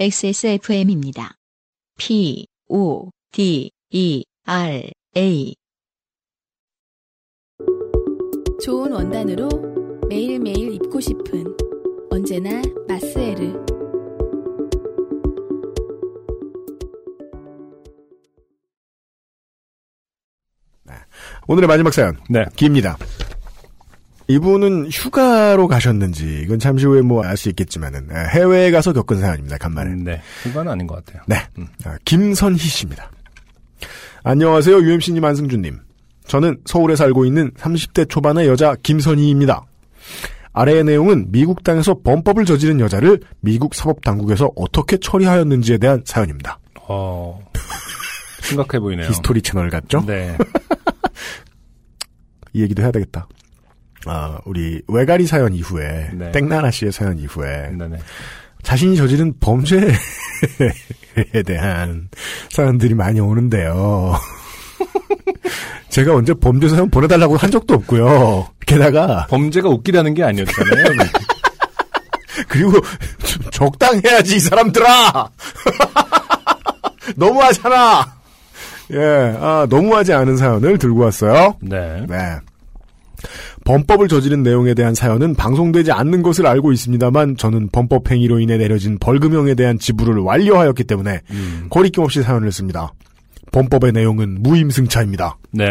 XSFM입니다. P, O, D, E, R, A. 좋은 원단으로 매일매일 입고 싶은 언제나 마스에르. 오늘의 마지막 사연. 네. 깁니다. 이분은 휴가로 가셨는지 이건 잠시 후에 뭐 알 수 있겠지만은 예, 해외에 가서 겪은 사연입니다. 간만에. 네. 그건 아닌 것 같아요. 네. 아, 김선희 씨입니다. 안녕하세요. UMC님 안승준님. 저는 서울에 살고 있는 30대 초반의 여자 김선희입니다. 아래의 내용은 미국 땅에서 범법을 저지른 여자를 미국 사법당국에서 어떻게 처리하였는지에 대한 사연입니다. 어, 심각해 보이네요. 히스토리 채널 같죠? 네. 이 얘기도 해야 되겠다. 아, 우리 외가리 사연 이후에 네. 땡나나 씨의 사연 이후에 네네. 자신이 저지른 범죄에 대한 사연들이 많이 오는데요. 제가 언제 범죄 사연 보내달라고 한 적도 없고요. 게다가 범죄가 웃기다는 게 아니었잖아요. 그리고 좀 적당해야지 이 사람들아. 너무하잖아. 예, 아 너무하지 않은 사연을 들고 왔어요. 네. 네. 범법을 저지른 내용에 대한 사연은 방송되지 않는 것을 알고 있습니다만 저는 범법 행위로 인해 내려진 벌금형에 대한 지불을 완료하였기 때문에 음. 거리낌 없이 사연을 씁니다. 범법의 내용은 무임승차입니다. 네.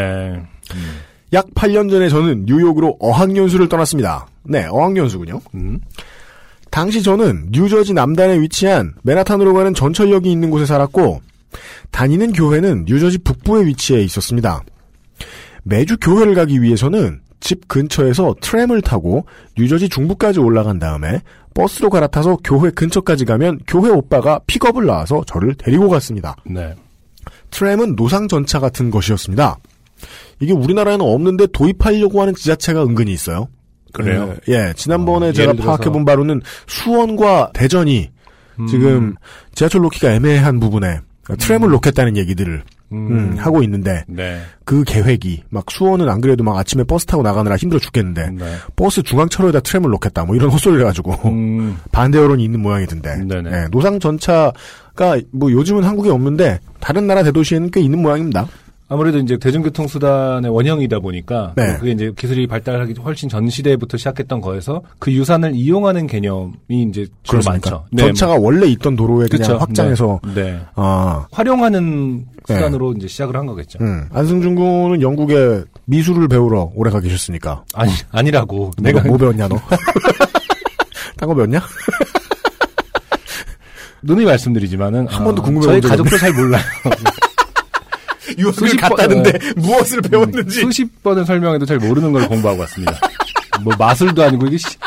약 8년 전에 저는 뉴욕으로 어학연수를 떠났습니다. 네, 어학연수군요. 음. 당시 저는 뉴저지 남단에 위치한 맨하탄으로 가는 전철역이 있는 곳에 살았고 다니는 교회는 뉴저지 북부에 위치해 있었습니다. 매주 교회를 가기 위해서는 집 근처에서 트램을 타고 뉴저지 중부까지 올라간 다음에 버스로 갈아타서 교회 근처까지 가면 교회 오빠가 픽업을 나와서 저를 데리고 갔습니다. 네. 트램은 노상 전차 같은 것이었습니다. 이게 우리나라에는 없는데 도입하려고 하는 지자체가 은근히 있어요. 그래요? 예, 예, 지난번에 어, 제가 들어서- 파악해본 바로는 수원과 대전이 음. 지금 지하철 놓기가 애매한 부분에 트램을 놓겠다는 얘기들을 음, 하고 있는데 네. 그 계획이 막 수원은 안 그래도 막 아침에 버스 타고 나가느라 힘들어 죽겠는데 네. 버스 중앙차로에다 트램을 놓겠다 뭐 이런 헛소리를 해가지고 음. 반대 여론이 있는 모양이던데 네네. 예, 노상 전차가 뭐 요즘은 한국에 없는데 다른 나라 대도시에는 꽤 있는 모양입니다. 아무래도 이제 대중교통 수단의 원형이다 보니까 네. 그게 이제 기술이 발달하기 훨씬 전 시대부터 시작했던 거에서 그 유산을 이용하는 개념이 이제 주로 그렇습니까? 많죠. 네, 전차가 원래 있던 도로에 그냥 그쵸. 확장해서 네. 네. 아 활용하는 수단으로 이제 시작을 한 거겠죠. 음, 안승준 군은 영국에 미술을 배우러 오래 가 계셨으니까. 아니 아니라고. 내가 뭐 배웠냐 너? 딴거 배웠냐? 눈이 말씀드리지만은 한 번도 어, 궁금해 저희 본 적이 가족도 잘 몰라요. 유학을 수십 번- 갔다는데 어. 무엇을 배웠는지. 수십 번을 설명해도 잘 모르는 걸 공부하고 왔습니다. 뭐 마술도 아니고 이게 시-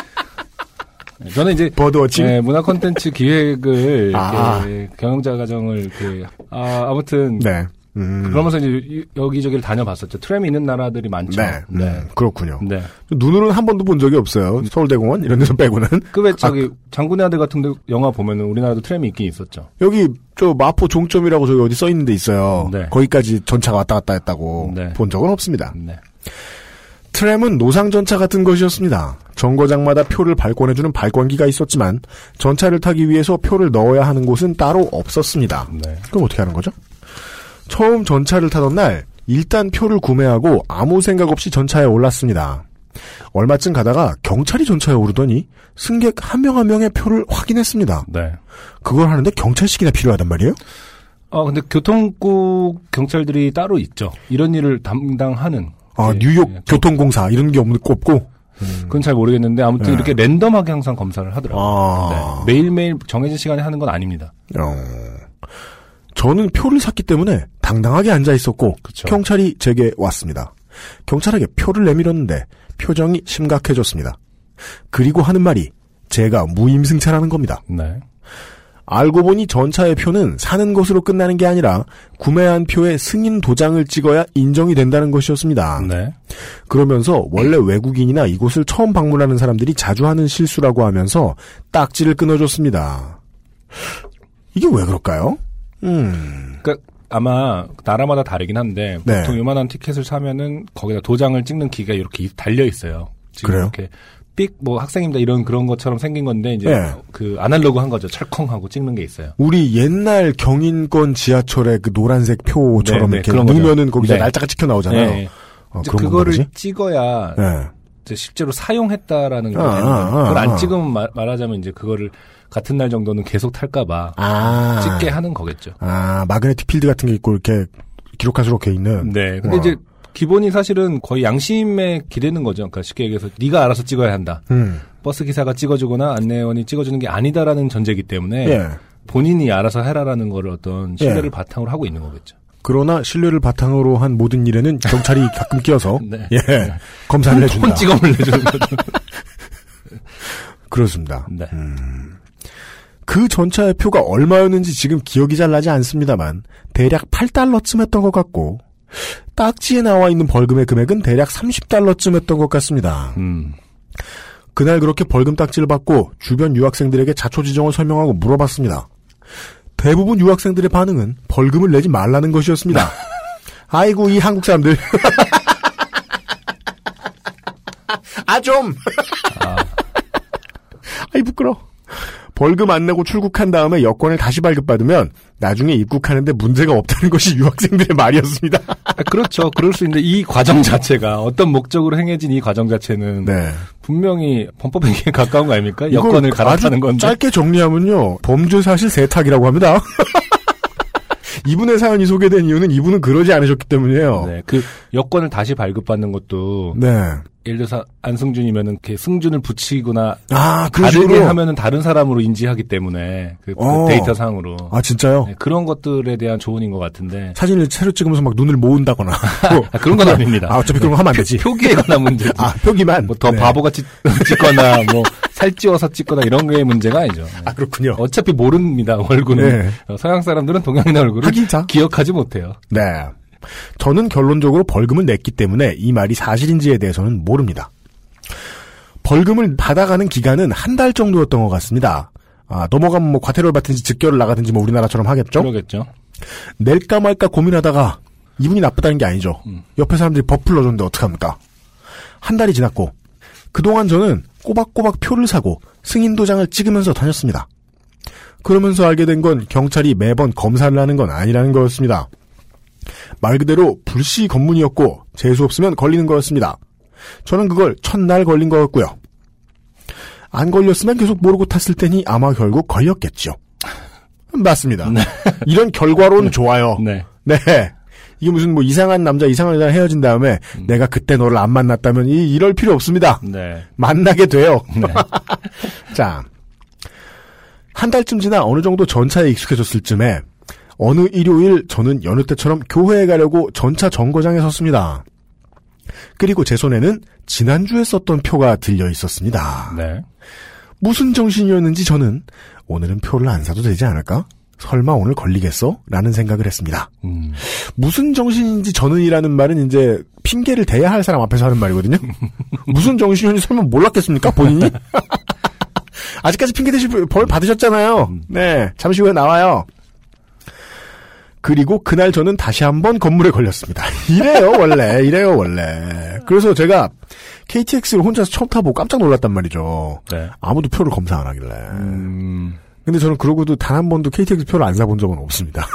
저는 이제 버드워칭? 네, 문화 콘텐츠 기획을 아. 경영자 과정을 이렇게 아, 아무튼 네. 음. 그러면서 이제 이- 여기저기를 다녀봤었죠. 트램이 있는 나라들이 많죠. 네. 음, 그렇군요. 네. 눈으로는 한 번도 본 적이 없어요. 서울대공원 이런 데서 빼고는. 그 왜 저기 장군의 아들 같은 데 영화 보면은 우리나라도 트램이 있긴 있었죠. 여기 저 마포 종점이라고 저기 어디 써 있는 데 있어요. 네. 거기까지 전차가 왔다 갔다 했다고 네. 본 적은 없습니다. 네. 트램은 노상전차 같은 것이었습니다. 정거장마다 표를 발권해주는 발권기가 있었지만 전차를 타기 위해서 표를 넣어야 하는 곳은 따로 없었습니다. 네. 그럼 어떻게 하는 거죠? 처음 전차를 타던 날 일단 표를 구매하고 아무 생각 없이 전차에 올랐습니다. 얼마쯤 가다가 경찰이 전차에 오르더니 승객 한 명 한 명의 표를 확인했습니다. 네. 그걸 하는데 경찰식이나 필요하단 말이에요? 어 근데 교통국 경찰들이 따로 있죠. 이런 일을 담당하는. 아, 예, 뉴욕 예, 교통공사 이런 게 없, 없고 그건 잘 모르겠는데 아무튼 네. 이렇게 랜덤하게 항상 검사를 하더라고요. 아. 네. 매일매일 정해진 시간에 하는 건 아닙니다. 어, 저는 표를 샀기 때문에 당당하게 앉아 있었고 그쵸. 경찰이 제게 왔습니다. 경찰에게 표를 내밀었는데 표정이 심각해졌습니다. 그리고 하는 말이 제가 무임승차라는 겁니다. 네. 알고 보니 전차의 표는 사는 것으로 끝나는 게 아니라 구매한 표에 승인 도장을 찍어야 인정이 된다는 것이었습니다. 네. 그러면서 원래 외국인이나 이곳을 처음 방문하는 사람들이 자주 하는 실수라고 하면서 딱지를 끊어줬습니다. 이게 왜 그럴까요? 음, 그러니까 아마 나라마다 다르긴 한데 네. 보통 요만한 티켓을 사면은 거기다 도장을 찍는 기가 이렇게 달려 있어요. 지금 그래요? 이렇게 삑뭐 학생입니다 이런 그런 것처럼 생긴 건데 이제 예. 그 아날로그 한 거죠. 철컹하고 찍는 게 있어요. 우리 옛날 경인권 지하철의 그 노란색 표처럼 네, 네, 이렇게. 누면은 거기서 네. 날짜가 찍혀 나오잖아요. 어, 그거를? 찍어야 실제로 사용했다라는 걸 아, 거예요. 아, 그걸 아. 안 찍으면 말, 말하자면 이제 그거를 같은 날 정도는 계속 탈까봐 아. 찍게 하는 거겠죠. 아, 마그네틱 필드 같은 게 있고 이렇게 기록할 수록 돼 있는. 네. 근데 우와. 이제 기본이 사실은 거의 양심에 기대는 거죠. 그러니까 쉽게 얘기해서 네가 알아서 찍어야 한다. 음. 버스 기사가 찍어주거나 안내원이 찍어주는 게 아니다라는 전제이기 때문에 예. 본인이 알아서 해라라는 거를 어떤 신뢰를 예. 바탕으로 하고 있는 거겠죠. 그러나 신뢰를 바탕으로 한 모든 일에는 경찰이 가끔 끼어서 네. 예 검사를 해준다. 폰 찍어물 내주는 거죠. 그렇습니다. 네. 그 전차의 표가 얼마였는지 지금 기억이 잘 나지 않습니다만 대략 8달러쯤 했던 것 같고 딱지에 나와 있는 벌금의 금액은 대략 30달러쯤 했던 것 같습니다. 음. 그날 그렇게 벌금 딱지를 받고 주변 유학생들에게 자초지종을 설명하고 물어봤습니다. 대부분 유학생들의 반응은 벌금을 내지 말라는 것이었습니다. 아이고 이 한국 사람들. 아 좀. 아이 부끄러. 벌금 안 내고 출국한 다음에 여권을 다시 발급받으면 나중에 입국하는데 문제가 없다는 것이 유학생들의 말이었습니다. 아, 그렇죠. 그럴 수 있는데 이 과정 자체가 어떤 목적으로 행해진 이 과정 자체는 네. 분명히 범법 행위에 가까운 거 아닙니까? 여건을 갈아타는 건데. 짧게 정리하면요. 범죄 사실 세탁이라고 합니다. 이분의 사연이 소개된 이유는 이분은 그러지 않으셨기 때문이에요. 네, 그 여권을 다시 발급받는 것도 네. 예를 들어서 안승준이면은 이렇게 승준을 붙이거나 아, 다르게. 하면은 다른 사람으로 인지하기 때문에 그, 그 어. 데이터 상으로 아, 진짜요? 네, 그런 것들에 대한 조언인 것 같은데 사진을 새로 찍으면서 막 눈을 모은다거나. 아, 그런 건 아닙니다. 아, 어차피 그런 거 하면 안 되지. 표, 기에 관한 문제지. 아, 표기만. 뭐 더 네. 바보같이 찍거나 뭐 살찌워서 찍거나 이런 거의 문제가 아니죠. 네. 아, 그렇군요. 어차피 모릅니다 얼굴은 네. 어, 서양 사람들은 동양인 얼굴을 하긴 자. 기억하지 못해요. 네. 저는 결론적으로 벌금을 냈기 때문에 이 말이 사실인지에 대해서는 모릅니다. 벌금을 받아가는 기간은 한 달 정도였던 것 같습니다. 아, 넘어가면 뭐 과태료를 받든지 즉결을 나가든지 뭐 우리나라처럼 하겠죠? 그러겠죠. 낼까 말까 고민하다가 이분이 나쁘다는 게 아니죠. 음. 옆에 사람들이 법 불러줬는데 어떡합니까? 한 달이 지났고 그동안 저는 꼬박꼬박 표를 사고 승인 도장을 찍으면서 다녔습니다. 그러면서 알게 된 건 경찰이 매번 검사를 하는 건 아니라는 거였습니다. 말 그대로 불시 검문이었고 재수 없으면 걸리는 거였습니다. 저는 그걸 첫날 걸린 거였고요. 안 걸렸으면 계속 모르고 탔을 테니 아마 결국 걸렸겠죠. 맞습니다. 이런 결과론 좋아요. 네. 네. 이게 무슨 뭐 이상한 남자, 이상한 여자랑 헤어진 다음에 내가 그때 너를 안 만났다면 이, 이럴 필요 없습니다. 네. 만나게 돼요. 자. 한 달쯤 지나 어느 정도 전차에 익숙해졌을 쯤에 어느 일요일 저는 여느 때처럼 교회에 가려고 전차 정거장에 섰습니다. 그리고 제 손에는 지난주에 썼던 표가 들려 있었습니다. 네. 무슨 정신이었는지 저는 오늘은 표를 안 사도 되지 않을까? 설마 오늘 걸리겠어? 라는 생각을 했습니다. 음. 무슨 정신인지 저는이라는 말은 이제 핑계를 대야 할 사람 앞에서 하는 말이거든요. 무슨 정신이었는지 설마 몰랐겠습니까? 본인이? 아직까지 핑계 대실 벌 받으셨잖아요. 네, 잠시 후에 나와요. 그리고 그날 저는 다시 한번 건물에 걸렸습니다. 이래요, 원래. 이래요, 원래. 그래서 제가 KTX를 혼자서 처음 타보고 깜짝 놀랐단 말이죠. 네. 아무도 표를 검사 안 하길래. 음. 근데 저는 그러고도 단 한 번도 KTX 표를 안 사본 적은 없습니다.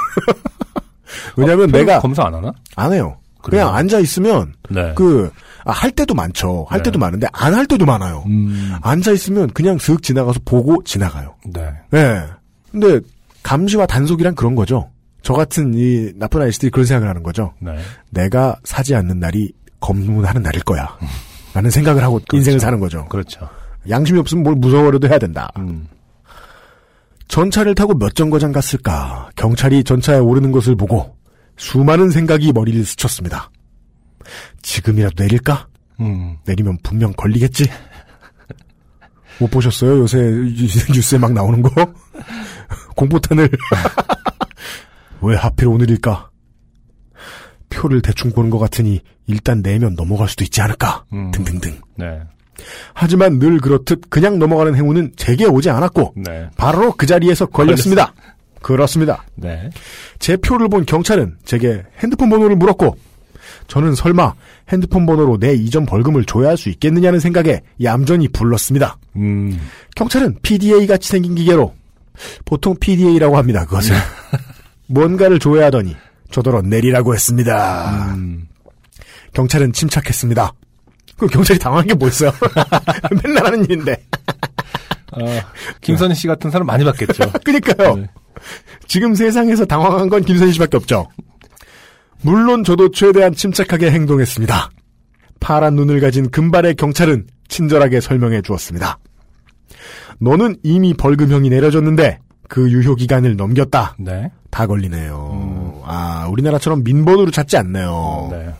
왜냐하면 어, 내가 검사 안 하나? 안 해요. 그래요? 그냥 앉아 있으면 네. 그할 때도 많죠. 할 네. 때도 많은데 안 할 때도 많아요. 음. 앉아 있으면 그냥 슥 지나가서 보고 지나가요. 네. 예. 근데 감시와 단속이란 그런 거죠. 저 같은 이 나쁜 아이씨들이 그런 생각을 하는 거죠. 네. 내가 사지 않는 날이 검문하는 날일 거야. 라는 생각을 하고 인생을 사는 거죠. 그렇죠. 양심이 없으면 뭘 무서워라도 해야 된다. 음. 전차를 타고 몇 정거장 갔을까? 경찰이 전차에 오르는 것을 보고 수많은 생각이 머리를 스쳤습니다. 지금이라도 내릴까? 음. 내리면 분명 걸리겠지? 못 보셨어요? 요새 뉴- 뉴스에 막 나오는 거? 공포탄을. 왜 하필 오늘일까? 표를 대충 보는 것 같으니 일단 내면 넘어갈 수도 있지 않을까? 음. 등등등. 네. 하지만 늘 그렇듯 그냥 넘어가는 행운은 제게 오지 않았고 네. 바로 그 자리에서 걸렸습니다. 그렇습니다. 네. 제 표를 본 경찰은 제게 핸드폰 번호를 물었고 저는 설마 핸드폰 번호로 내 이전 벌금을 줘야 할 수 있겠느냐는 생각에 얌전히 불렀습니다. 음. 경찰은 PDA 같이 생긴 기계로 보통 PDA라고 합니다. 그것을 뭔가를 줘야 하더니 저더러 내리라고 했습니다. 음. 경찰은 침착했습니다. 그 경찰이 당황한 게 뭐 있어요? 맨날 하는 일인데. 아, 김선희 씨 같은 사람 많이 봤겠죠. 그니까요. 네. 지금 세상에서 당황한 건 김선희 씨밖에 없죠. 물론 저도 최대한 침착하게 행동했습니다. 파란 눈을 가진 금발의 경찰은 친절하게 설명해 주었습니다. 너는 이미 벌금형이 내려졌는데 그 유효 기간을 넘겼다. 네. 다 걸리네요. 아, 우리나라처럼 민번으로 찾지 않네요. 네.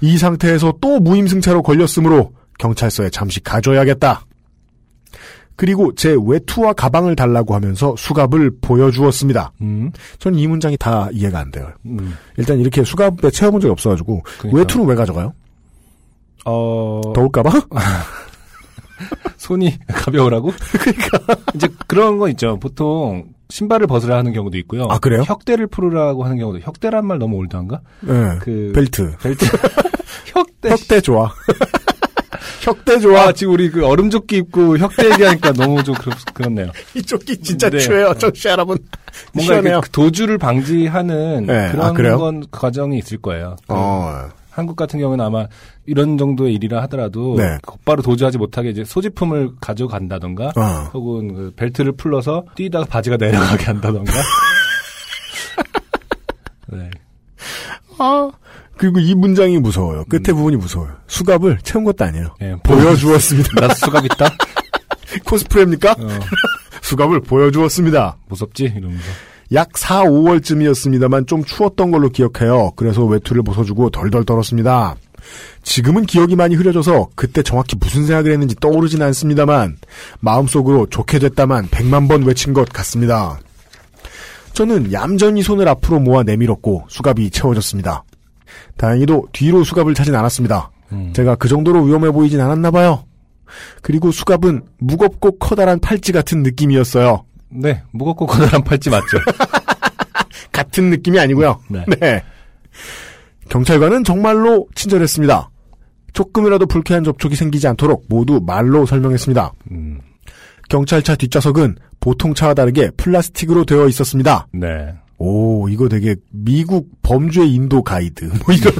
이 상태에서 또 무임승차로 걸렸으므로 경찰서에 잠시 가줘야겠다. 그리고 제 외투와 가방을 달라고 하면서 수갑을 보여주었습니다. 음. 저는 이 문장이 다 이해가 안 돼요. 음. 일단 이렇게 수갑에 채워본 적이 없어가지고 그러니까. 외투는 왜 가져가요? 어, 더울까봐? 손이 가벼우라고? 그러니까. 이제 그런 거 있죠. 보통 신발을 벗으라 하는 경우도 있고요. 아, 그래요? 혁대를 풀으라고 하는 경우도. 혁대란 말 너무 올드한가? 네. 그 벨트. 벨트. 혁대. 혁대 좋아. 혁대 좋아. 아, 지금 우리 그 얼음조끼 입고 혁대 얘기하니까 너무 좀 그렇, 그렇네요. 이 조끼 진짜 네. 추해요. 정씨 여러분. 뭔가. 이렇게 도주를 방지하는 네, 그런 아? 건 과정이 있을 거예요. 그 어. 한국 같은 경우는 아마 이런 정도의 일이라 하더라도 네. 곧바로 도주하지 못하게 이제 소지품을 가져간다던가 어. 혹은 그 벨트를 풀러서 뛰다가 바지가 내려가게 한다던가. 네. 아. 그리고 이 문장이 무서워요. 끝에 부분이 무서워요. 수갑을 채운 것도 아니에요. 예, 보여주었습니다. 나 수갑 있다? 코스프레입니까? 어, 수갑을 보여주었습니다. 무섭지? 이러면서. 약 4, 5월쯤이었습니다만 좀 추웠던 걸로 기억해요. 그래서 외투를 벗어주고 덜덜 떨었습니다. 지금은 기억이 많이 흐려져서 그때 정확히 무슨 생각을 했는지 떠오르진 않습니다만 마음속으로 좋게 됐다만 100만 번 외친 것 같습니다. 저는 얌전히 손을 앞으로 모아 내밀었고 수갑이 채워졌습니다. 다행히도 뒤로 수갑을 차진 않았습니다. 음. 제가 그 정도로 위험해 보이진 않았나 봐요. 그리고 수갑은 무겁고 커다란 팔찌 같은 느낌이었어요. 네, 무겁고 커다란 팔찌 맞죠? 같은 느낌이 아니고요. 네. 네. 경찰관은 정말로 친절했습니다. 조금이라도 불쾌한 접촉이 생기지 않도록 모두 말로 설명했습니다. 음, 경찰차 뒷좌석은 보통 차와 다르게 플라스틱으로 되어 있었습니다. 네. 오, 이거 되게 미국 범죄 인도 가이드. 뭐 이런.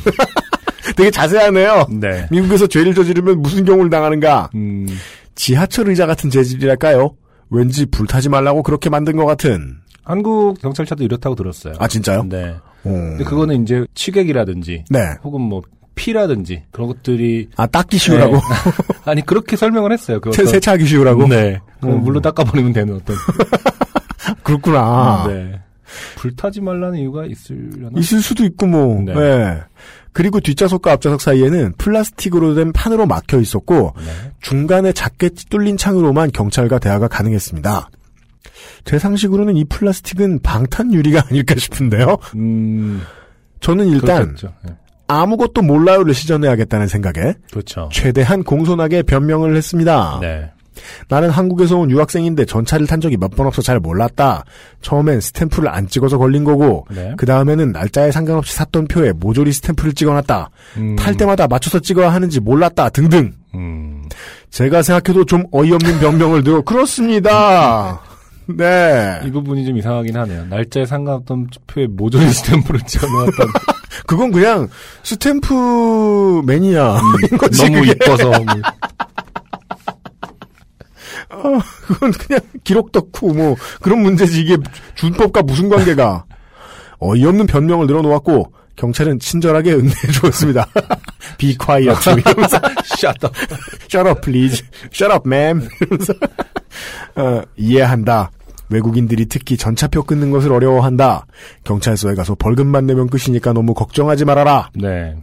되게 자세하네요. 네. 미국에서 죄를 저지르면 무슨 경우를 당하는가. 음, 지하철 의자 같은 재질이랄까요? 왠지 불타지 말라고 그렇게 만든 것 같은. 한국 경찰차도 이렇다고 들었어요. 아, 진짜요? 네. 오. 근데 그거는 이제 취객이라든지 네. 혹은 뭐 피라든지 그런 것들이 아, 닦기 쉬우라고? 네. 아니 그렇게 설명을 했어요. 그 세, 세차하기 쉬우라고? 네. 음. 물로 닦아버리면 되는 어떤. 그렇구나. 네. 불타지 말라는 이유가 있으려나? 있을 수도 있고 뭐. 네. 네. 그리고 뒷좌석과 앞좌석 사이에는 플라스틱으로 된 판으로 막혀 있었고 네. 중간에 작게 뚫린 창으로만 경찰과 대화가 가능했습니다. 제 상식으로는 이 플라스틱은 방탄 유리가 아닐까 싶은데요. 음. 저는 일단 그렇겠죠. 네. 아무것도 몰라요를 시전해야겠다는 생각에 그렇죠. 최대한 공손하게 변명을 했습니다. 네. 나는 한국에서 온 유학생인데 전차를 탄 적이 몇 번 없어 잘 몰랐다. 처음엔 스탬프를 안 찍어서 걸린 거고 네. 그 다음에는 날짜에 상관없이 샀던 표에 모조리 스탬프를 찍어놨다. 음. 탈 때마다 맞춰서 찍어야 하는지 몰랐다 등등. 음. 제가 생각해도 좀 어이없는 변명을 들어 그렇습니다. 네. 이 부분이 좀 이상하긴 하네요. 날짜에 상관없던 표에 모조리 스탬프를 찍어놓았던. 그건 그냥 스탬프 매니아인 거지. 너무. 이뻐서. 뭐. 그건 그냥 기록 덕후 뭐 그런 문제지 이게 준법과 무슨 관계가 어이없는 변명을 늘어놓았고 경찰은 친절하게 응대해 주었습니다. Be quiet 이러면서 Shut up. Shut up please. Shut up ma'am 이러면서 어, 이해한다. 외국인들이 특히 전차표 끊는 것을 어려워한다. 경찰서에 가서 벌금만 내면 끝이니까 너무 걱정하지 말아라. 네.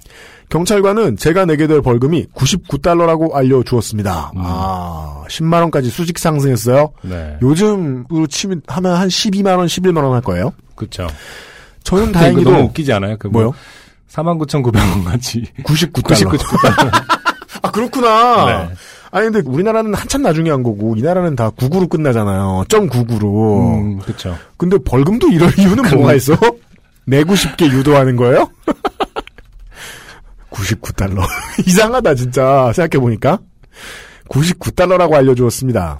경찰관은 제가 내게 될 벌금이 99달러라고 알려주었습니다. 아, 10만원까지 수직 상승했어요. 네. 요즘으로 치면 하면 한 12만원, 11만원 할 거예요. 그쵸. 저는 다행히도 너무 웃기지 않아요? 그 뭐요? 49,900원 같이. 99달러. 99달러. 아, 그렇구나. 네. 아니, 근데 우리나라는 한참 나중에 한 거고, 이 나라는 다 99로 끝나잖아요. 점 99로. 음, 그쵸. 근데 벌금도 이럴 이유는 뭐가 있어? 내고 싶게 유도하는 거예요? 99달러. 이상하다, 진짜. 생각해보니까. 99달러라고 알려주었습니다.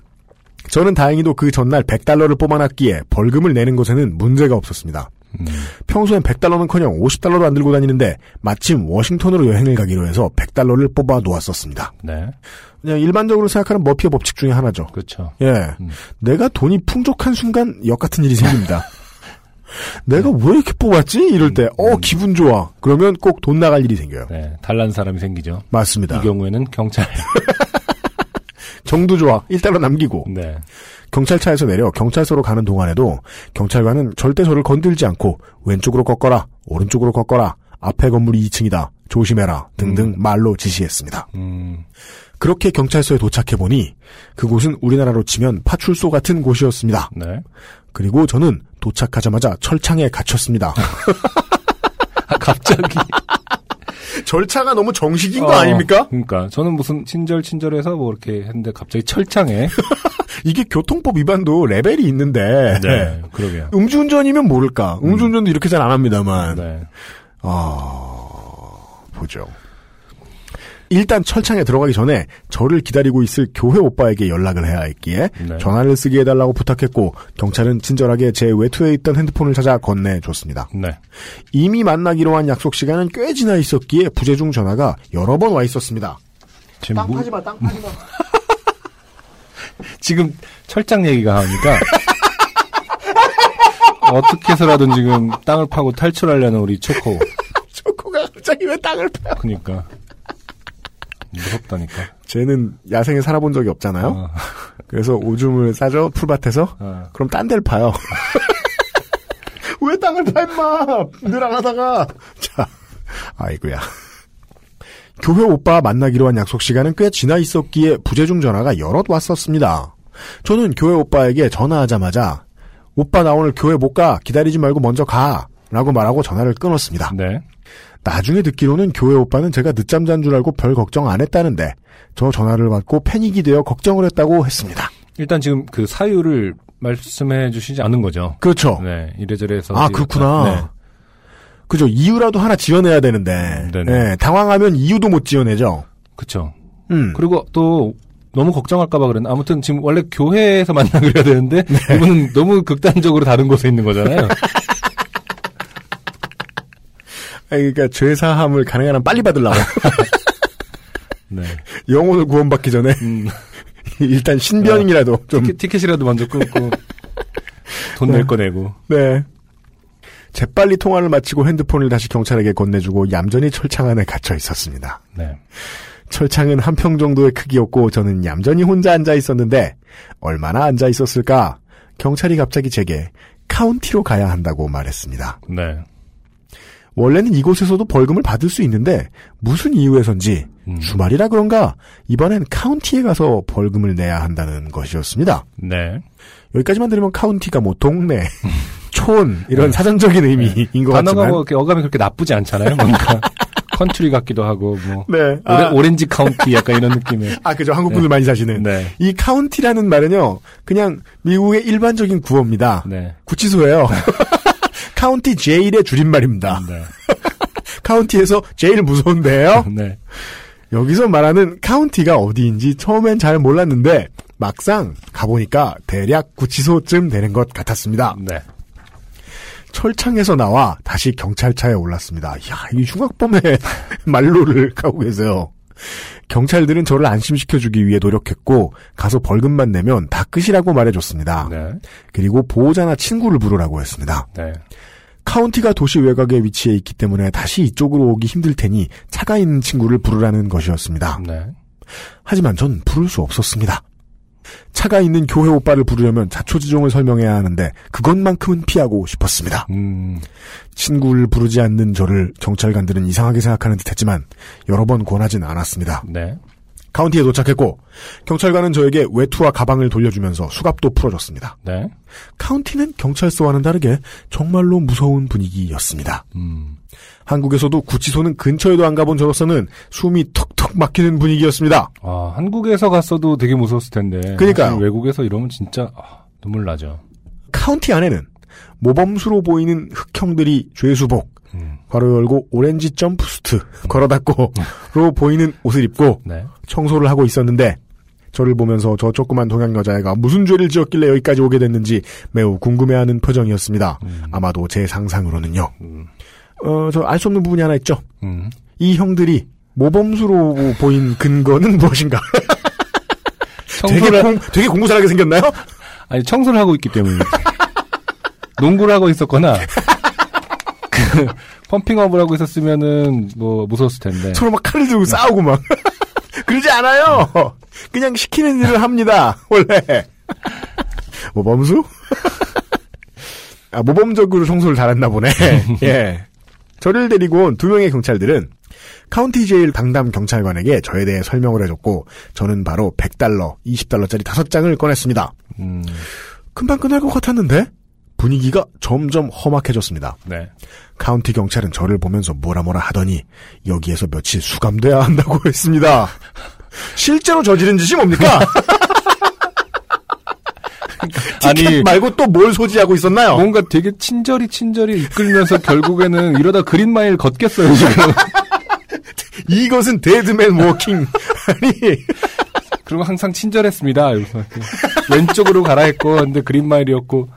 저는 다행히도 그 전날 100달러를 뽑아놨기에 벌금을 내는 것에는 문제가 없었습니다. 음. 평소엔 100달러는 커녕 50달러도 안 들고 다니는데 마침 워싱턴으로 여행을 가기로 해서 100달러를 뽑아 놓았었습니다. 네. 그냥 일반적으로 생각하는 머피의 법칙 중에 하나죠. 그렇죠. 예. 음. 내가 돈이 풍족한 순간 역 같은 일이 생깁니다. 내가 왜 이렇게 뽑았지? 이럴 때, 어, 기분 좋아. 그러면 꼭 돈 나갈 일이 생겨요. 네. 달란 사람이 생기죠. 맞습니다. 이 경우에는 경찰. 정도 좋아. 1달러 남기고. 네. 경찰차에서 내려 경찰서로 가는 동안에도 경찰관은 절대 저를 건들지 않고 왼쪽으로 꺾어라, 오른쪽으로 꺾어라, 앞에 건물이 2층이다, 조심해라 등등 말로 지시했습니다. 음. 그렇게 경찰서에 도착해 보니 그곳은 우리나라로 치면 파출소 같은 곳이었습니다. 네. 그리고 저는 도착하자마자 철창에 갇혔습니다. 아, 갑자기. 절차가 너무 정식인 거 어, 아닙니까? 그러니까 저는 무슨 친절 친절해서 뭐 이렇게 했는데 갑자기 철창에. 이게 교통법 위반도 레벨이 있는데 네. 그러게요. 음주운전이면 모를까. 음주운전도 이렇게 잘 안 합니다만. 네. 아, 보죠. 일단 철창에 들어가기 전에 저를 기다리고 있을 교회 오빠에게 연락을 해야 했기에 네. 전화를 쓰게 해달라고 부탁했고 경찰은 친절하게 제 외투에 있던 핸드폰을 찾아 건네줬습니다. 네. 이미 만나기로 한 약속 시간은 꽤 지나 있었기에 부재중 전화가 여러 번 와 있었습니다. 지금 뭐- 마, 땅 파지 마. 지금 철장 얘기가 하니까 어떻게 해서라도 지금 땅을 파고 탈출하려는 우리 초코. 초코가 갑자기 왜 땅을 파요? 그니까. 무섭다니까. 쟤는 야생에 살아본 적이 없잖아요. 어, 그래서 오줌을 싸죠 풀밭에서. 어. 그럼 딴 데를 파요. 왜 땅을 파, 임마! 늘 안 하다가. 자, 아이고야. 교회 오빠 만나기로 한 약속 시간은 꽤 지나 있었기에 부재중 전화가 여럿 왔었습니다. 저는 교회 오빠에게 전화하자마자, 오빠 나 오늘 교회 못 가. 기다리지 말고 먼저 가. 라고 말하고 전화를 끊었습니다. 네. 나중에 듣기로는 교회 오빠는 제가 늦잠 잔 줄 알고 별 걱정 안 했다는데, 저 전화를 받고 패닉이 되어 걱정을 했다고 했습니다. 일단 지금 그 사유를 말씀해 주시지 않은 거죠. 그렇죠. 네. 이래저래 해서. 아, 그렇구나. 네. 그죠. 이유라도 하나 지어내야 되는데. 네, 당황하면 이유도 못 지어내죠. 그쵸. 음. 그리고 또 너무 걱정할까봐 그랬나. 아무튼 지금 원래 교회에서 만나기로 해야 되는데 네. 이분은 너무 극단적으로 다른 곳에 있는 거잖아요. 그러니까 죄사함을 가능한 한 빨리 받으려고. 네. 영혼을 구원받기 전에 음, 일단 신변이라도 좀. 티켓, 티켓 이라도 먼저 끊고 돈 낼 거 내고. 네. 재빨리 통화를 마치고 핸드폰을 다시 경찰에게 건네주고 얌전히 철창 안에 갇혀 있었습니다. 네. 철창은 한 평 정도의 크기였고 저는 얌전히 혼자 앉아 있었는데 얼마나 앉아 있었을까? 경찰이 갑자기 제게 카운티로 가야 한다고 말했습니다. 네. 원래는 이곳에서도 벌금을 받을 수 있는데 무슨 이유에선지 음. 주말이라 그런가 이번엔 카운티에 가서 벌금을 내야 한다는 것이었습니다. 네. 여기까지만 들으면 카운티가 뭐 동네, 촌 이런 사전적인 의미인 것 네. 단어가 같지만 뭐 이렇게 어감이 그렇게 나쁘지 않잖아요. 뭔가 country 같기도 하고 뭐 네. 아, 오렌지 카운티 약간 이런 느낌의. 아 그죠 한국 분들 많이 사시는 네. 이 카운티라는 말은요 그냥 미국의 일반적인 구어입니다. 네. 구치소예요. county jail의 줄임말입니다. 네. 카운티에서 제일 무서운데요. 네. 여기서 말하는 카운티가 어디인지 처음엔 잘 몰랐는데 막상 가보니까 대략 구치소쯤 되는 것 같았습니다. 네. 철창에서 나와 다시 경찰차에 올랐습니다. 야, 이 흉악범의 말로를 가고 계세요. 경찰들은 저를 안심시켜주기 위해 노력했고 가서 벌금만 내면 다 끝이라고 말해줬습니다. 네. 그리고 보호자나 친구를 부르라고 했습니다. 네. 카운티가 도시 외곽에 위치해 있기 때문에 다시 이쪽으로 오기 힘들 테니 차가 있는 친구를 부르라는 것이었습니다. 네. 하지만 전 부를 수 없었습니다. 차가 있는 교회 오빠를 부르려면 자초지종을 설명해야 하는데 그것만큼은 피하고 싶었습니다. 음. 친구를 부르지 않는 저를 경찰관들은 이상하게 생각하는 듯했지만 여러 번 권하진 않았습니다. 네. 카운티에 도착했고 경찰관은 저에게 외투와 가방을 돌려주면서 수갑도 풀어줬습니다. 네. 카운티는 경찰서와는 다르게 정말로 무서운 분위기였습니다. 음. 한국에서도 구치소는 근처에도 안 가본 저로서는 숨이 턱턱 막히는 분위기였습니다. 아, 한국에서 갔어도 되게 무서웠을 텐데. 그러니까요. 사실 외국에서 이러면 진짜 아, 눈물 나죠. 카운티 안에는 모범수로 보이는 흑형들이 죄수복, 음. 괄호 열고 오렌지 점프수트 걸어 닫고로 보이는 옷을 입고 네. 청소를 하고 있었는데 저를 보면서 저 조그만 동양 여자애가 무슨 죄를 지었길래 여기까지 오게 됐는지 매우 궁금해하는 표정이었습니다. 음. 아마도 제 상상으로는요. 음. 어, 저 알 수 없는 부분이 하나 있죠. 음. 이 형들이 모범수로 보인 근거는 무엇인가? 되게, 청소를 공, 되게 공부 잘하게 생겼나요? 아니 청소를 하고 있기 때문에 농구를 하고 있었거나 그 펌핑업을 하고 있었으면은 뭐 무서웠을 텐데. 서로 막 칼을 들고 싸우고 막. 그러지 않아요! 그냥 시키는 일을 합니다, 원래. 모범수? 아, 모범적으로 청소를 잘했나 보네. 예. 저를 데리고 온 두 명의 경찰들은 county jail 당담 경찰관에게 저에 대해 설명을 해줬고, 저는 바로 100달러, 20달러짜리 5장을 꺼냈습니다. 음, 금방 끝날 것 같았는데, 분위기가 점점 험악해졌습니다. 네. 카운티 경찰은 저를 보면서 뭐라 뭐라 하더니 여기에서 며칠 수감돼야 한다고 했습니다. 실제로 저지른 짓이 뭡니까? 아니 말고 또 뭘 소지하고 있었나요? 뭔가 되게 친절히 친절히 이끌면서 결국에는 이러다 Green Mile 걷겠어요 지금. 이것은 Dead Man Walking. 아니 그리고 항상 친절했습니다. 왼쪽으로 가라 했고 근데 Green Mile이었고.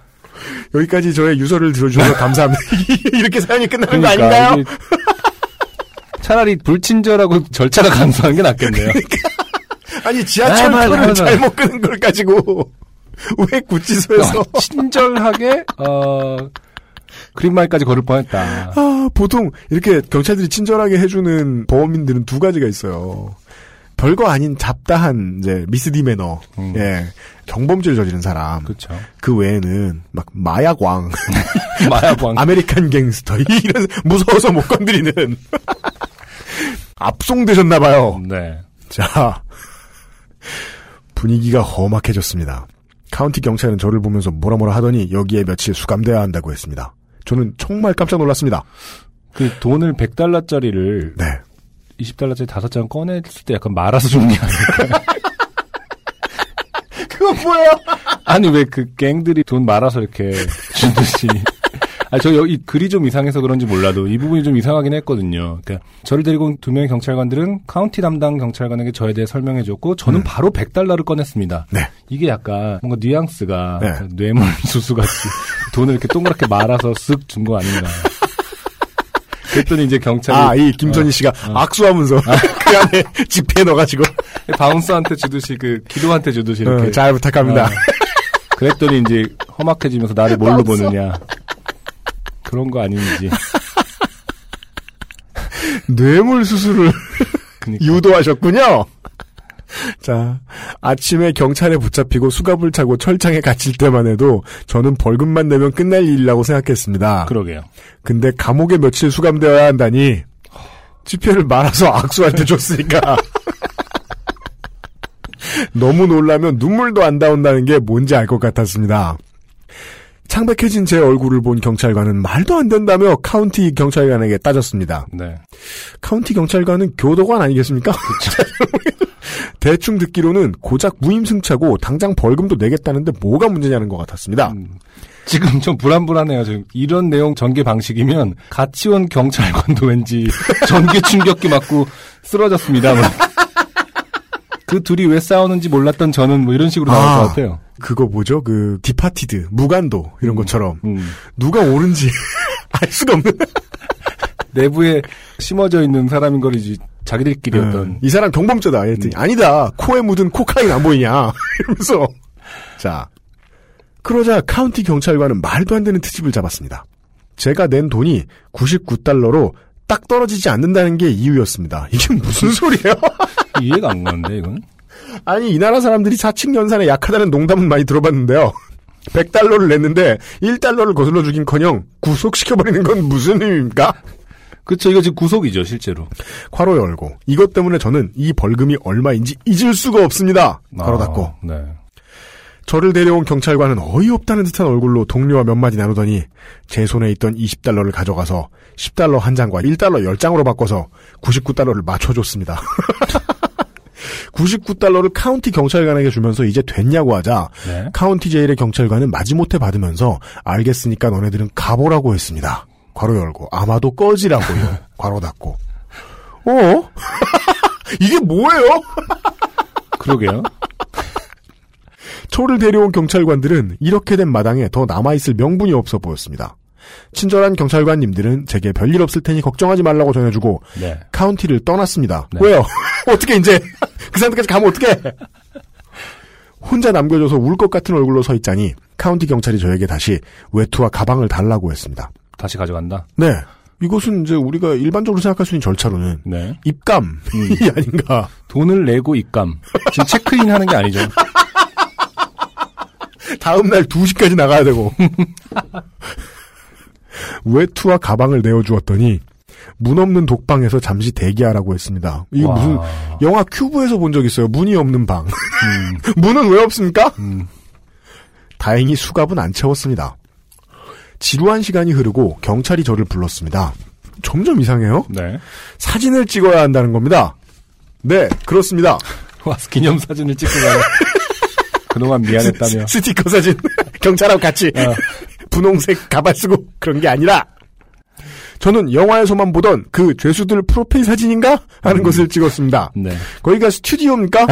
여기까지 저의 유서를 들어주셔서 감사합니다. 이렇게 사연이 끝나는 거 그러니까 아닌가요? 이게 차라리 불친절하고 절차가 간소한 게 낫겠네요. 아니 지하철 아, 맞아, 표를. 잘못 끄는 걸 가지고 왜 구치소에서 어, 친절하게 어 그린마일까지 걸을 뻔했다. 아, 보통 이렇게 경찰들이 친절하게 해주는 범인들은 두 가지가 있어요. 별거 아닌 잡다한 이제 미스디 매너, 음. 예, 경범죄를 저지른 사람. 그렇죠. 그 외에는 막 마약왕, 마약왕. American Gangster 이런 무서워서 못 건드리는 압송되셨나봐요. 네. 자 분위기가 험악해졌습니다. 카운티 경찰은 저를 보면서 뭐라 뭐라 하더니 여기에 며칠 수감돼야 한다고 했습니다. 저는 정말 깜짝 놀랐습니다. 그 돈을 100달러짜리를 네. 20달러짜리 다섯 장 꺼냈을 때 약간 말아서 준 게 아닐까. 그건 뭐예요? 아니 왜 그 갱들이 돈 말아서 이렇게 주듯이. 아, 저 여기 글이 좀 이상해서 그런지 몰라도 이 부분이 좀 이상하긴 했거든요. 그러니까 저를 데리고 온 두 명의 경찰관들은 카운티 담당 경찰관에게 저에 대해 설명해 줬고 저는 음. 바로 100달러를 꺼냈습니다. 네. 이게 약간 뭔가 뉘앙스가 네. 뇌물 수수 같이 돈을 이렇게 동그랗게 말아서 쓱 준 거 아닌가. 그랬더니 이제 경찰이 아, 이 김선희 씨가 악수하면서 그 안에 지폐 넣어가지고 바운서한테 주듯이 그 기도한테 주듯이 이렇게 어, 잘 부탁합니다. 어. 그랬더니 이제 험악해지면서 나를 뭘로 보느냐 그런 거 아닌지 뇌물 수술을 그니까. 유도하셨군요. 자, 아침에 경찰에 붙잡히고 수갑을 차고 철창에 갇힐 때만 해도 저는 벌금만 내면 끝날 일이라고 생각했습니다. 그러게요. 근데 감옥에 며칠 수감되어야 한다니 지폐를 말아서 악수할 때 줬으니까 너무 놀라면 눈물도 안 나온다는 게 뭔지 알 것 같았습니다. 창백해진 제 얼굴을 본 경찰관은 말도 안 된다며 카운티 경찰관에게 따졌습니다. 네. 카운티 경찰관은 교도관 아니겠습니까? 대충 듣기로는 고작 무임승차고 당장 벌금도 내겠다는데 뭐가 문제냐는 것 같았습니다. 음, 지금 좀 불안불안해요. 지금 이런 내용 전개 방식이면 같이 온 경찰관도 왠지 전기 충격기 맞고 쓰러졌습니다. 뭐. 그 둘이 왜 싸우는지 몰랐던 저는 뭐 이런 식으로 나올 아. 것 같아요. 그거 뭐죠? 그 Departed, 무간도 이런 것처럼 음. 누가 옳은지 알 수가 없는 내부에 심어져 있는 사람인 걸 이제 자기들끼리 어떤 음, 이 사람 경범죄다. 이랬더니 아니다. 코에 묻은 코카인 안 보이냐. 이러면서 자 그러자 카운티 경찰관은 말도 안 되는 트집을 잡았습니다. 제가 낸 돈이 99달러로 딱 떨어지지 않는다는 게 이유였습니다. 이게 무슨 소리예요? 이해가 안 가는데 이건 아니 이 나라 사람들이 사칙 연산에 약하다는 농담은 많이 들어봤는데요. 100달러를 냈는데 1달러를 거슬러 주긴커녕 구속시켜버리는 건 무슨 의미입니까? 그쵸 이거 지금 구속이죠 실제로 괄호 열고 이것 때문에 저는 이 벌금이 얼마인지 잊을 수가 없습니다. 괄호 닫고 아, 네. 저를 데려온 경찰관은 어이없다는 듯한 얼굴로 동료와 몇 마디 나누더니 제 손에 있던 20달러를 가져가서 10달러 한 장과 1달러 10장으로 바꿔서 99달러를 맞춰줬습니다. 99달러를 카운티 경찰관에게 주면서 이제 됐냐고 하자 네. 카운티 제일의 경찰관은 마지못해 받으면서 알겠으니까 너네들은 가보라고 했습니다. 괄호 열고 아마도 꺼지라고요. 괄호 닫고. 어? 이게 뭐예요? 그러게요. 저를 데려온 경찰관들은 이렇게 된 마당에 더 남아있을 명분이 없어 보였습니다. 친절한 경찰관님들은 제게 별일 없을 테니 걱정하지 말라고 전해주고 네. 카운티를 떠났습니다. 네. 왜요? 어떻게 이제 그 상태까지 가면 어떻게? 혼자 남겨져서 울 것 같은 얼굴로 서 있자니 카운티 경찰이 저에게 다시 외투와 가방을 달라고 했습니다. 다시 가져간다. 네. 이것은 이제 우리가 일반적으로 생각할 수 있는 절차로는 네. 입감이 음. 아닌가. 돈을 내고 입감. 지금 체크인 하는 게 아니죠. 다음 날 2시까지 나가야 되고. 외투와 가방을 내어주었더니 문 없는 독방에서 잠시 대기하라고 했습니다. 이거 와. 무슨 영화 큐브에서 본 적 있어요. 문이 없는 방. 음, 문은 왜 없습니까? 음. 다행히 수갑은 안 채웠습니다. 지루한 시간이 흐르고 경찰이 저를 불렀습니다. 점점 이상해요. 네. 사진을 찍어야 한다는 겁니다. 네, 그렇습니다. 와서 기념 사진을 찍고 가는. 그동안 미안했다며. 스- 스티커 사진. 경찰하고 같이. 어. 분홍색 가발 쓰고 그런 게 아니라 저는 영화에서만 보던 그 죄수들 프로필 사진인가 하는 것을 찍었습니다. 네. 거기가 스튜디오입니까?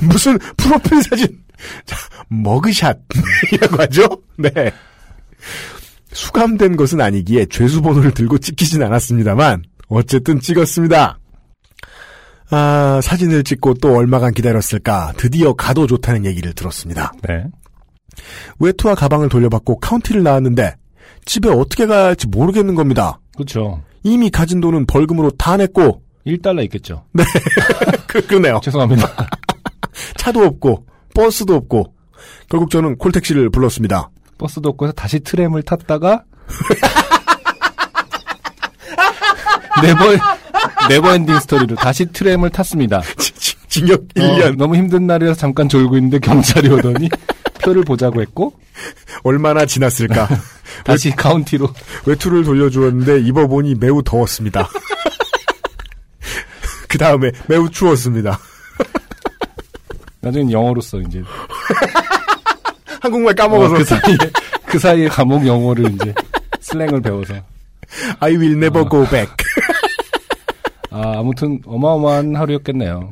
무슨 프로필 사진? 자, 머그샷이라고 하죠? 네. 수감된 것은 아니기에 죄수 번호를 들고 찍히진 않았습니다만 어쨌든 찍었습니다. 아, 사진을 찍고 또 얼마간 기다렸을까 드디어 가도 좋다는 얘기를 들었습니다. 네. 외투와 가방을 돌려받고 카운티를 나왔는데 집에 어떻게 가야 할지 모르겠는 겁니다. 그렇죠. 이미 가진 돈은 벌금으로 다 냈고 1달러 있겠죠. 그, 그네요. 죄송합니다. 차도 없고 버스도 없고 결국 저는 콜택시를 불렀습니다. 버스도 없고 해서 다시 트램을 탔다가 never never ending story로 다시 트램을 탔습니다. 징역 1년 어, 너무 힘든 날이라서 잠깐 졸고 있는데 경찰이 오더니 표를 보자고 했고 얼마나 지났을까. 다시 카운티로 외투를 돌려주었는데 입어보니 매우 더웠습니다. 그 다음에 매우 추웠습니다. 나중엔 영어로 써 이제 한국말 까먹어서 어, 그 사이에 그 사이에 감옥 영어를 이제 슬랭을 배워서 I will never 어. go back. 아 아무튼 어마어마한 하루였겠네요.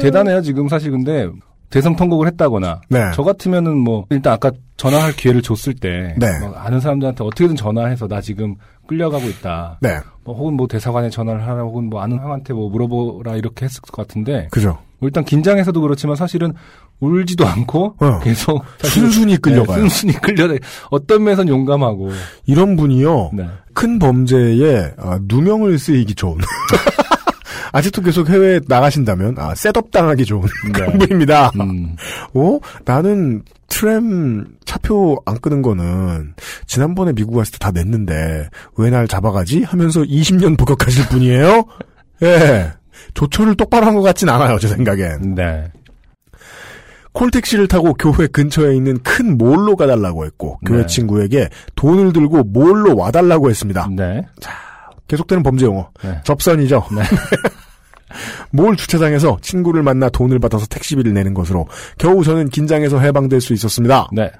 대단해요 지금 사실 근데 대성 통곡을 했다거나 네. 저 같으면은 뭐 일단 아까 전화할 기회를 줬을 때 네. 막 아는 사람들한테 어떻게든 전화해서 나 지금 끌려가고 있다. 네, 뭐 혹은 뭐 대사관에 전화를 하라 혹은 뭐 아는 형한테 뭐 물어보라 이렇게 했을 것 같은데 그죠. 뭐 일단 긴장해서도 그렇지만 사실은 울지도 않고 어. 계속 순순히 끌려가요. 네, 순순히 끌려 어떤 면에선 용감하고 이런 분이요. 네. 큰 범죄에 아, 누명을 쓰이기 좋은. 아직도 계속 해외에 나가신다면 아, 셋업 당하기 좋은 그런 분입니다. 음, 어? 나는 트램 차표 안 끄는 거는 지난번에 미국 갔을 때 다 냈는데 왜 날 잡아가지? 하면서 20년 복역하실 분이에요. 예. 조처를 똑바로 한 것 같진 않아요, 제 생각엔. 네. 콜택시를 타고 교회 근처에 있는 큰 몰로 가달라고 했고 교회 네. 친구에게 돈을 들고 몰로 와달라고 했습니다. 네. 계속되는 범죄 용어. 네. 접선이죠. 네. 몰 주차장에서 친구를 만나 돈을 받아서 택시비를 내는 것으로 겨우 저는 긴장해서 해방될 수 있었습니다. 네.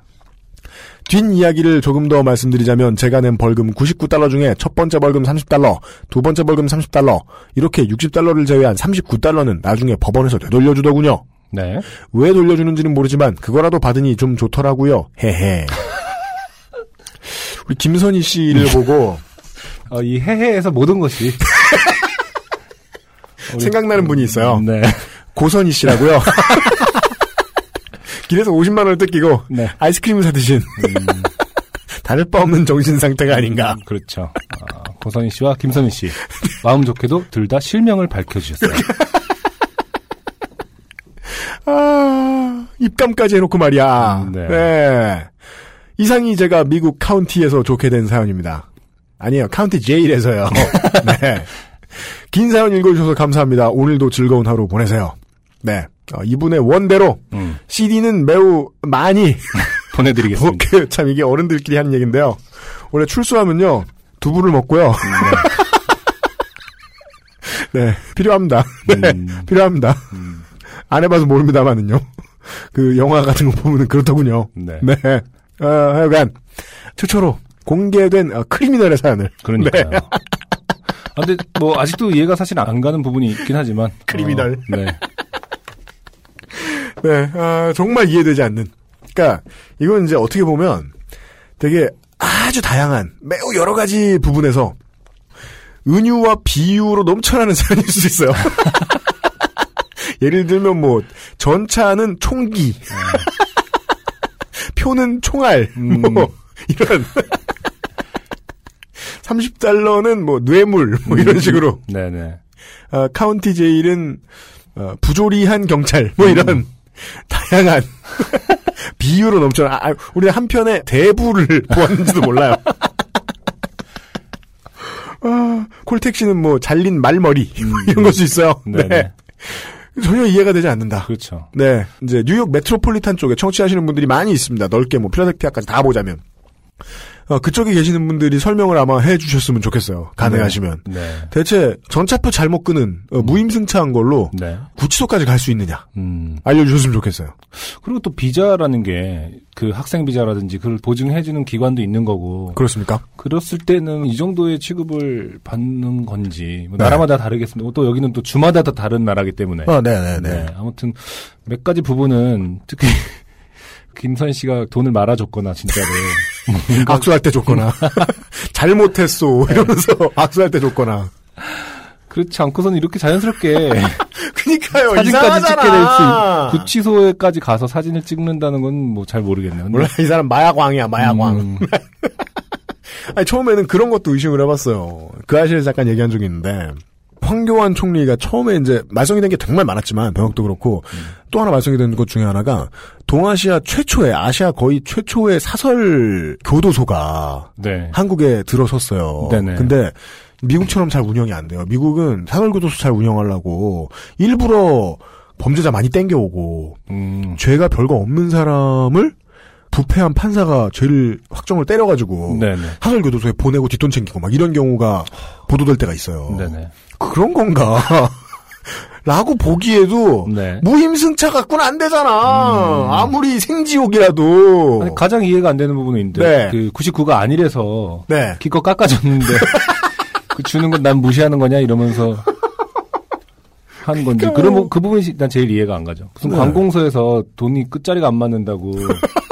뒷이야기를 조금 더 말씀드리자면 제가 낸 벌금 99달러 중에 첫 번째 벌금 30달러, 두 번째 벌금 30달러, 이렇게 60달러를 제외한 39달러는 나중에 법원에서 되돌려주더군요. 네. 왜 돌려주는지는 모르지만 그거라도 받으니 좀 좋더라고요. 헤헤. 우리 김선희 씨를 보고 어, 이 해해에서 모든 것이 생각나는 분이 있어요. 네. 고선희 씨라고요. 길에서 50만 원을 뜯기고 네. 아이스크림을 사드신 다를 바 없는 정신 상태가 아닌가. 음, 그렇죠. 아, 고선희 씨와 김선희 씨 마음 좋게도 둘 다 실명을 밝혀주셨어요. 아, 입감까지 해놓고 말이야. 음, 네. 네. 이상이 제가 미국 카운티에서 좋게 된 사연입니다. 아니에요. 카운티 제일에서요. 네. 긴 사연 읽어주셔서 감사합니다. 오늘도 즐거운 하루 보내세요. 네. 어, 이분의 원대로 음, CD는 매우 많이 보내드리겠습니다. 그, 참 이게 어른들끼리 하는 얘기인데요. 원래 출소하면요 두부를 먹고요. 네 필요합니다. 네 음, 필요합니다. 안 해봐서 모릅니다만은요. 그 영화 같은 거 보면은 그렇더군요. 네. 네. 어, 하여간 최초로 공개된 어, 크리미널의 사연을 그러니까요. 아, 근데 뭐 아직도 이해가 사실 안 가는 부분이 있긴 하지만 크리미널. 어, 네. 네, 아, 정말 이해되지 않는. 그러니까 이건 이제 어떻게 보면 되게 아주 다양한 매우 여러 가지 부분에서 은유와 비유로 넘쳐나는 사연일 수 있어요. 예를 들면 뭐 전차는 총기, 표는 총알, 음. 뭐 이런 30달러는 뭐 뇌물 뭐 이런 식으로 네네. 어, 카운티 제일은 어, 부조리한 경찰 뭐 이런 다양한 비유로 넘쳐나. 아, 우리 한편에 대부를 보았는지도 몰라요. 아, 콜택시는 뭐 잘린 말머리 이런 걸수 있어요. 네네. 네. 전혀 이해가 되지 않는다. 그렇죠. 네, 이제 뉴욕 메트로폴리탄 쪽에 청취하시는 분들이 많이 있습니다. 넓게 뭐 필라델피아까지 다 보자면. 어, 그쪽에 계시는 분들이 설명을 아마 해주셨으면 좋겠어요. 가능하시면. 네. 대체 전차표 잘못 끄는 어, 무임승차한 걸로 네. 구치소까지 갈 수 있느냐 음. 알려주셨으면 좋겠어요. 그리고 또 비자라는 게 그 학생 비자라든지 그걸 보증해주는 기관도 있는 거고 그렇습니까? 그랬을 때는 이 정도의 취급을 받는 건지 뭐 네. 나라마다 다르겠습니다. 또 여기는 또 주마다 다 다른 나라기 때문에 아, 네네네. 네, 아무튼 몇 가지 부분은 특히 김선 씨가 돈을 말아줬거나 진짜로 악수할 때 줬거나 잘못했소 이러면서 악수할 때 줬거나. 그렇지 않고서는 이렇게 자연스럽게 그니까요. 사진까지 찍게 될 이상하잖아. 수 구치소에까지 가서 사진을 찍는다는 건 뭐 잘 모르겠네요. 몰라 이 사람 마약왕이야 마약왕. 음, 아니, 처음에는 그런 것도 의심을 해봤어요. 그 아시에 잠깐 얘기한 적이 있는데 황교안 총리가 처음에 이제 말썽이 된 게 정말 많았지만 병역도 그렇고 또 하나 말썽이 된 것 중에 하나가 동아시아 최초의 아시아 거의 최초의 사설 교도소가 네. 한국에 들어섰어요. 네네. 근데 미국처럼 잘 운영이 안 돼요. 미국은 사설 교도소 잘 운영하려고 일부러 범죄자 많이 땡겨오고 음, 죄가 별거 없는 사람을 부패한 판사가 죄를 확정을 때려가지고 네네. 사설교도소에 보내고 뒷돈 챙기고 막 이런 경우가 보도될 때가 있어요. 네네. 그런 건가? 라고 보기에도 네. 무임승차 갖고는 안 되잖아. 음. 아무리 생지옥이라도. 아니, 가장 이해가 안 되는 부분은 있는데 네. 그 99가 아니래서 네. 기껏 깎아줬는데 그 주는 건 난 무시하는 거냐 이러면서 하는 건지 그런 부- 그 부분이 난 제일 이해가 안 가죠. 무슨 네. 관공서에서 돈이 끝자리가 안 맞는다고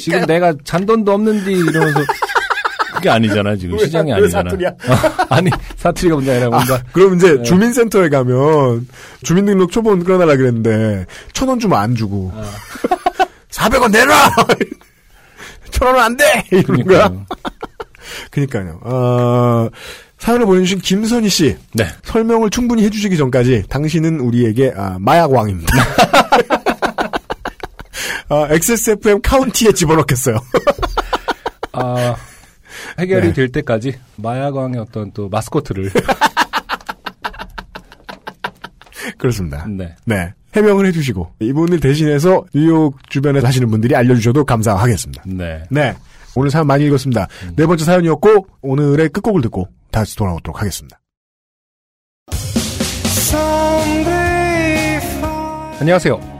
지금 내가 잔돈도 없는데 이러면서 그게 아니잖아 지금. 왜 시장이 아니잖아. 사투리야? 아니 사투리가 문제 아니라 뭔가. 아, 그럼 이제 네. 주민센터에 가면 주민등록 초본 끊어달라 그랬는데 천 원 주면 안 주고 아. 400원 내놔! 천 원은 안 돼! 이런 거야. 그니까요. 어, 사연을 보내주신 김선희 씨. 네. 설명을 충분히 해주시기 전까지 당신은 우리에게 아, 마약왕입니다 아, XSFM 카운티에 집어넣겠어요 아, 해결이 네. 될 때까지 마야광의 어떤 또 마스코트를 그렇습니다 네 네 해명을 해주시고 이분을 대신해서 뉴욕 주변에 사시는 분들이 알려주셔도 감사하겠습니다 네. 네. 오늘 사연 많이 읽었습니다. 네 번째 사연이었고, 오늘의 끝곡을 듣고 다시 돌아오도록 하겠습니다. 안녕하세요.